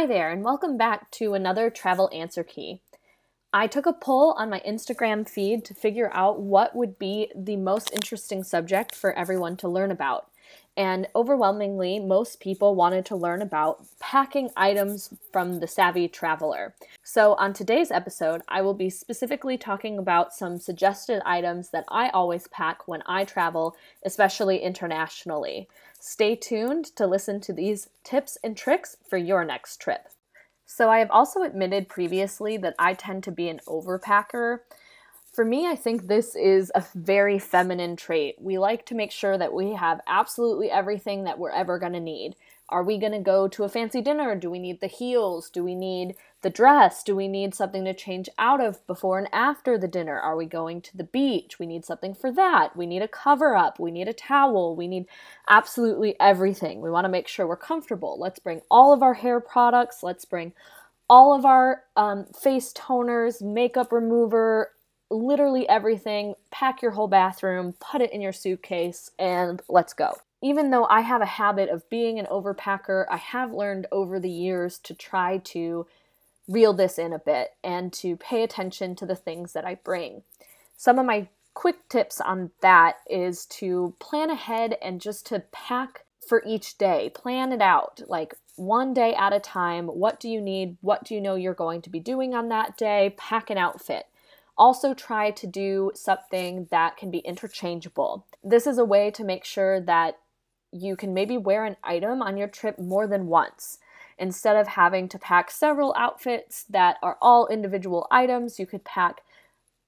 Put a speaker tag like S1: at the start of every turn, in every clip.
S1: Hi there, and welcome back to another travel answer key. I took a poll on my Instagram feed to figure out what would be the most interesting subject for everyone to learn about. And overwhelmingly, most people wanted to learn about packing items from the savvy traveler. So, on today's episode, I will be specifically talking about some suggested items that I always pack when I travel, especially internationally. Stay tuned to listen to these tips and tricks for your next trip. So, I have also admitted previously that I tend to be an overpacker. For me, I think this is a very feminine trait. We like to make sure that we have absolutely everything that we're ever going to need. Are we going to go to a fancy dinner? Do we need the heels? Do we need the dress? Do we need something to change out of before and after the dinner? Are we going to the beach? We need something for that. We need a cover up. We need a towel. We need absolutely everything. We want to make sure we're comfortable. Let's bring all of our hair products. Let's bring all of our um, face toners, makeup remover, literally everything, pack your whole bathroom, put it in your suitcase, and let's go. Even though I have a habit of being an overpacker, I have learned over the years to try to reel this in a bit and to pay attention to the things that I bring. Some of my quick tips on that is to plan ahead and just to pack for each day. Plan it out, like one day at a time. What do you need? What do you know you're going to be doing on that day? Pack an outfit. Also, try to do something that can be interchangeable. This is a way to make sure that you can maybe wear an item on your trip more than once. Instead of having to pack several outfits that are all individual items, you could pack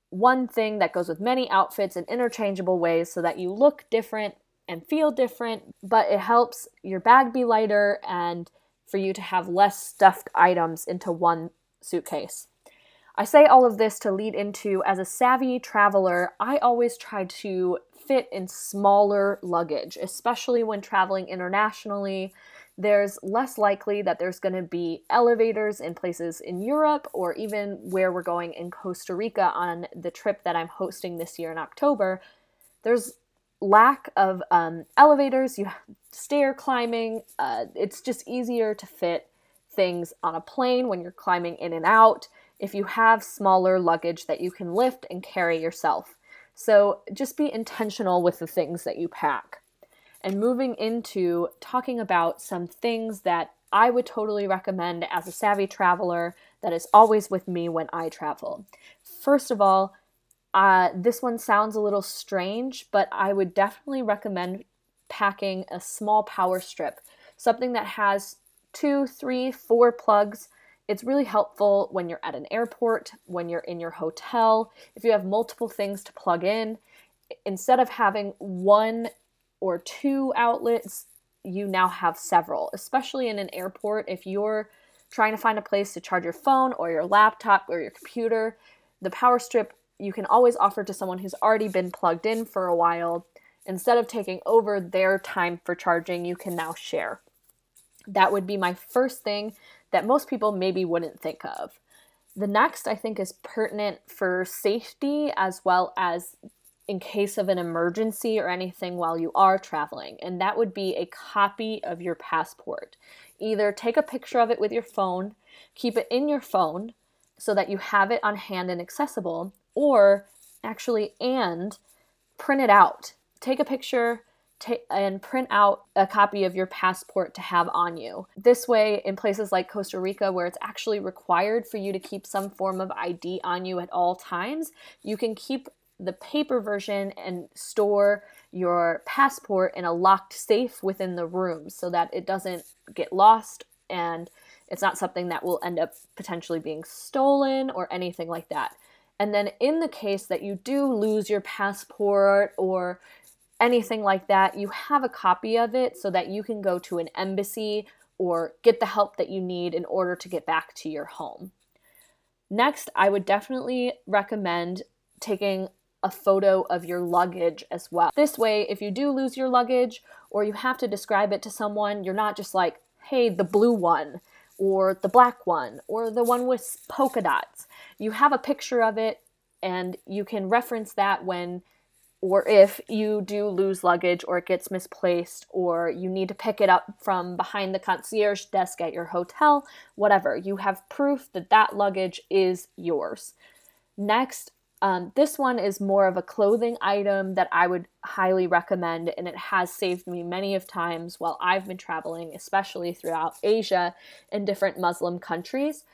S1: one thing that goes with many outfits in interchangeable ways so that you look different and feel different, but it helps your bag be lighter and for you to have less stuffed items into one suitcase. I say all of this to lead into as a savvy traveler, I always try to fit in smaller luggage, especially when traveling internationally. There's less likely that there's going to be elevators in places in Europe or even where we're going in Costa Rica on the trip that I'm hosting this year in October. There's lack of um, elevators, you have stair climbing. Uh, it's just easier to fit things on a plane when you're climbing in and out if you have smaller luggage that you can lift and carry yourself. So just be intentional with the things that you pack. And moving into talking about some things that I would totally recommend as a savvy traveler that is always with me when I travel. First of all, uh, this one sounds a little strange, but I would definitely recommend packing a small power strip, something that has two, three, four plugs it's really helpful when you're at an airport, when you're in your hotel, if you have multiple things to plug in. Instead of having one or two outlets, you now have several, especially in an airport. If you're trying to find a place to charge your phone or your laptop or your computer, the power strip you can always offer to someone who's already been plugged in for a while. Instead of taking over their time for charging, you can now share. That would be my first thing that most people maybe wouldn't think of. The next, I think, is pertinent for safety as well as in case of an emergency or anything while you are traveling, and that would be a copy of your passport. Either take a picture of it with your phone, keep it in your phone so that you have it on hand and accessible, or actually, and print it out. Take a picture, and print out a copy of your passport to have on you. This way, in places like Costa Rica, where it's actually required for you to keep some form of ID on you at all times, you can keep the paper version and store your passport in a locked safe within the room so that it doesn't get lost and it's not something that will end up potentially being stolen or anything like that. And then, in the case that you do lose your passport or anything like that, you have a copy of it so that you can go to an embassy or get the help that you need in order to get back to your home. Next, I would definitely recommend taking a photo of your luggage as well. This way, if you do lose your luggage or you have to describe it to someone, you're not just like, hey, the blue one or the black one or the one with polka dots. You have a picture of it and you can reference that when or if you do lose luggage or it gets misplaced or you need to pick it up from behind the concierge desk at your hotel, whatever, you have proof that that luggage is yours. Next, um, this one is more of a clothing item that I would highly recommend, and it has saved me many of times while I've been traveling, especially throughout Asia and different Muslim countries.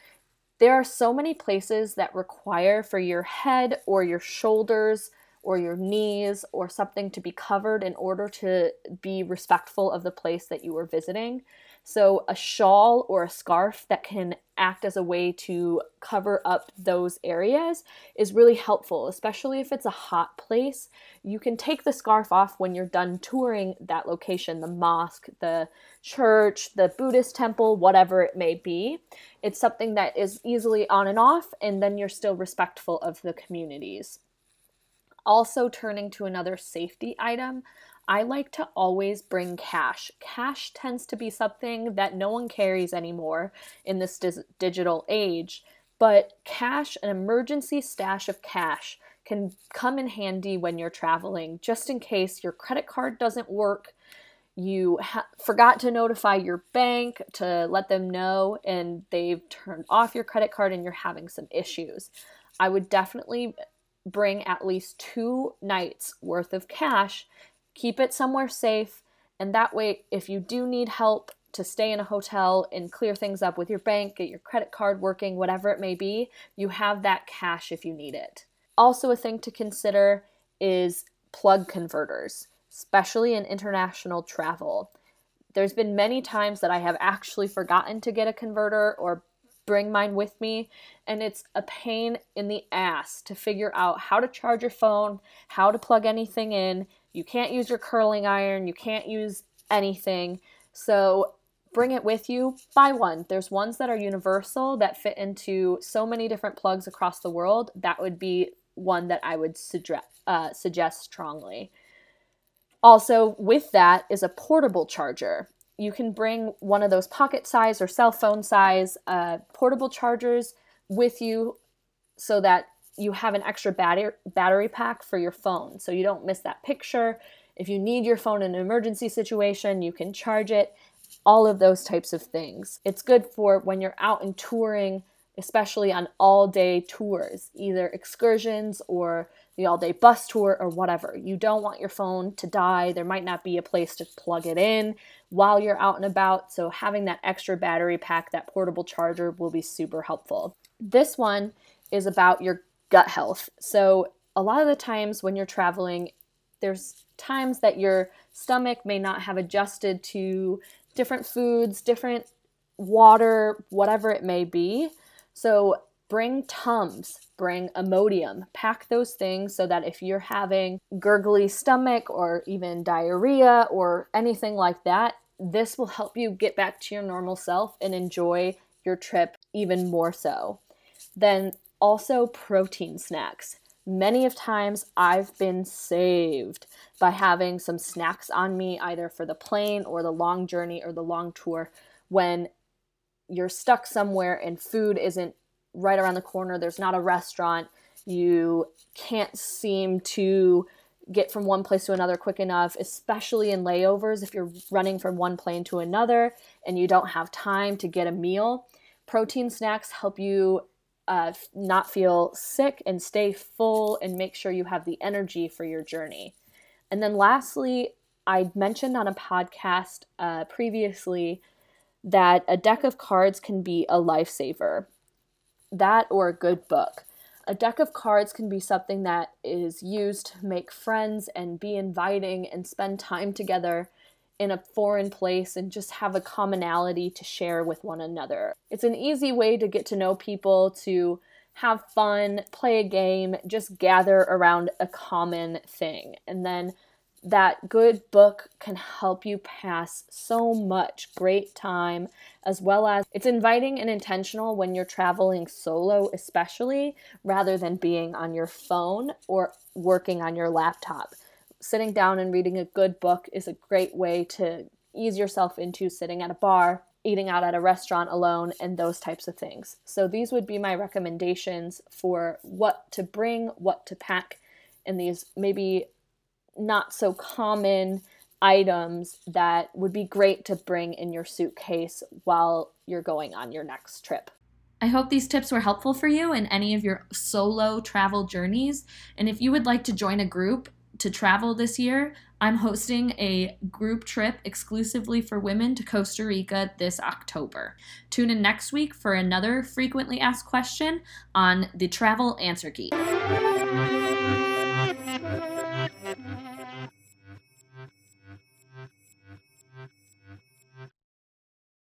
S1: There are so many places that require for your head or your shoulders or your knees or something to be covered in order to be respectful of the place that you were visiting. So, a shawl or a scarf that can act as a way to cover up those areas is really helpful, especially if it's a hot place. You can take the scarf off when you're done touring that location the mosque, the church, the Buddhist temple, whatever it may be. It's something that is easily on and off, and then you're still respectful of the communities. Also, turning to another safety item, I like to always bring cash. Cash tends to be something that no one carries anymore in this dis- digital age, but cash, an emergency stash of cash, can come in handy when you're traveling, just in case your credit card doesn't work. You ha- forgot to notify your bank to let them know, and they've turned off your credit card and you're having some issues. I would definitely bring at least two nights worth of cash, keep it somewhere safe, and that way, if you do need help to stay in a hotel and clear things up with your bank, get your credit card working, whatever it may be, you have that cash if you need it. Also, a thing to consider is plug converters, especially in international travel. There's been many times that I have actually forgotten to get a converter or bring mine with me. And it's a pain in the ass to figure out how to charge your phone, how to plug anything in. You can't use your curling iron, you can't use anything. So bring it with you, buy one. There's ones that are universal that fit into so many different plugs across the world. That would be one that I would suggest, uh, suggest strongly. Also, with that is a portable charger you can bring one of those pocket size or cell phone size uh, portable chargers with you so that you have an extra battery battery pack for your phone. So you don't miss that picture. If you need your phone in an emergency situation you can charge it. All of those types of things. It's good for when you're out and touring especially on all day tours either excursions or the all day bus tour or whatever you don't want your phone to die there might not be a place to plug it in while you're out and about. So having that extra battery pack, that portable charger will be super helpful. This one is about your gut health. So a lot of the times when you're traveling, there's times that your stomach may not have adjusted to different foods, different water, whatever it may be. So bring Tums, bring Imodium. Pack those things so that if you're having gurgly stomach or even diarrhea or anything like that, this will help you get back to your normal self and enjoy your trip even more so. Then also protein snacks. Many of times I've been saved by having some snacks on me either for the plane or the long journey or the long tour when you're stuck somewhere and food isn't right around the corner. There's not a restaurant. You can't seem to get from one place to another quick enough, especially in layovers if you're running from one plane to another and you don't have time to get a meal. Protein snacks help you uh, not feel sick and stay full and make sure you have the energy for your journey. And then lastly, I mentioned on a podcast uh, previously that a deck of cards can be a lifesaver that or a good book. A deck of cards can be something that is used to make friends and be inviting and spend time together in a foreign place and just have a commonality to share with one another. It's an easy way to get to know people, to have fun, play a game, just gather around a common thing. And then that good book can help you pass so much great time as well as it's inviting and intentional when you're traveling solo especially rather than being on your phone or working on your laptop. Sitting down and reading a good book is a great way to ease yourself into sitting at a bar eating out at a restaurant alone and those types of things. So these would be my recommendations for what to bring what to pack in these maybe not so common items that would be great to bring in your suitcase while you're going on your next trip. I hope these tips were helpful for you in any of your solo travel journeys. And if you would like to join a group to travel this year, I'm hosting a group trip exclusively for women to Costa Rica this October. Tune in next week for another frequently asked question on the Travel Answer Key.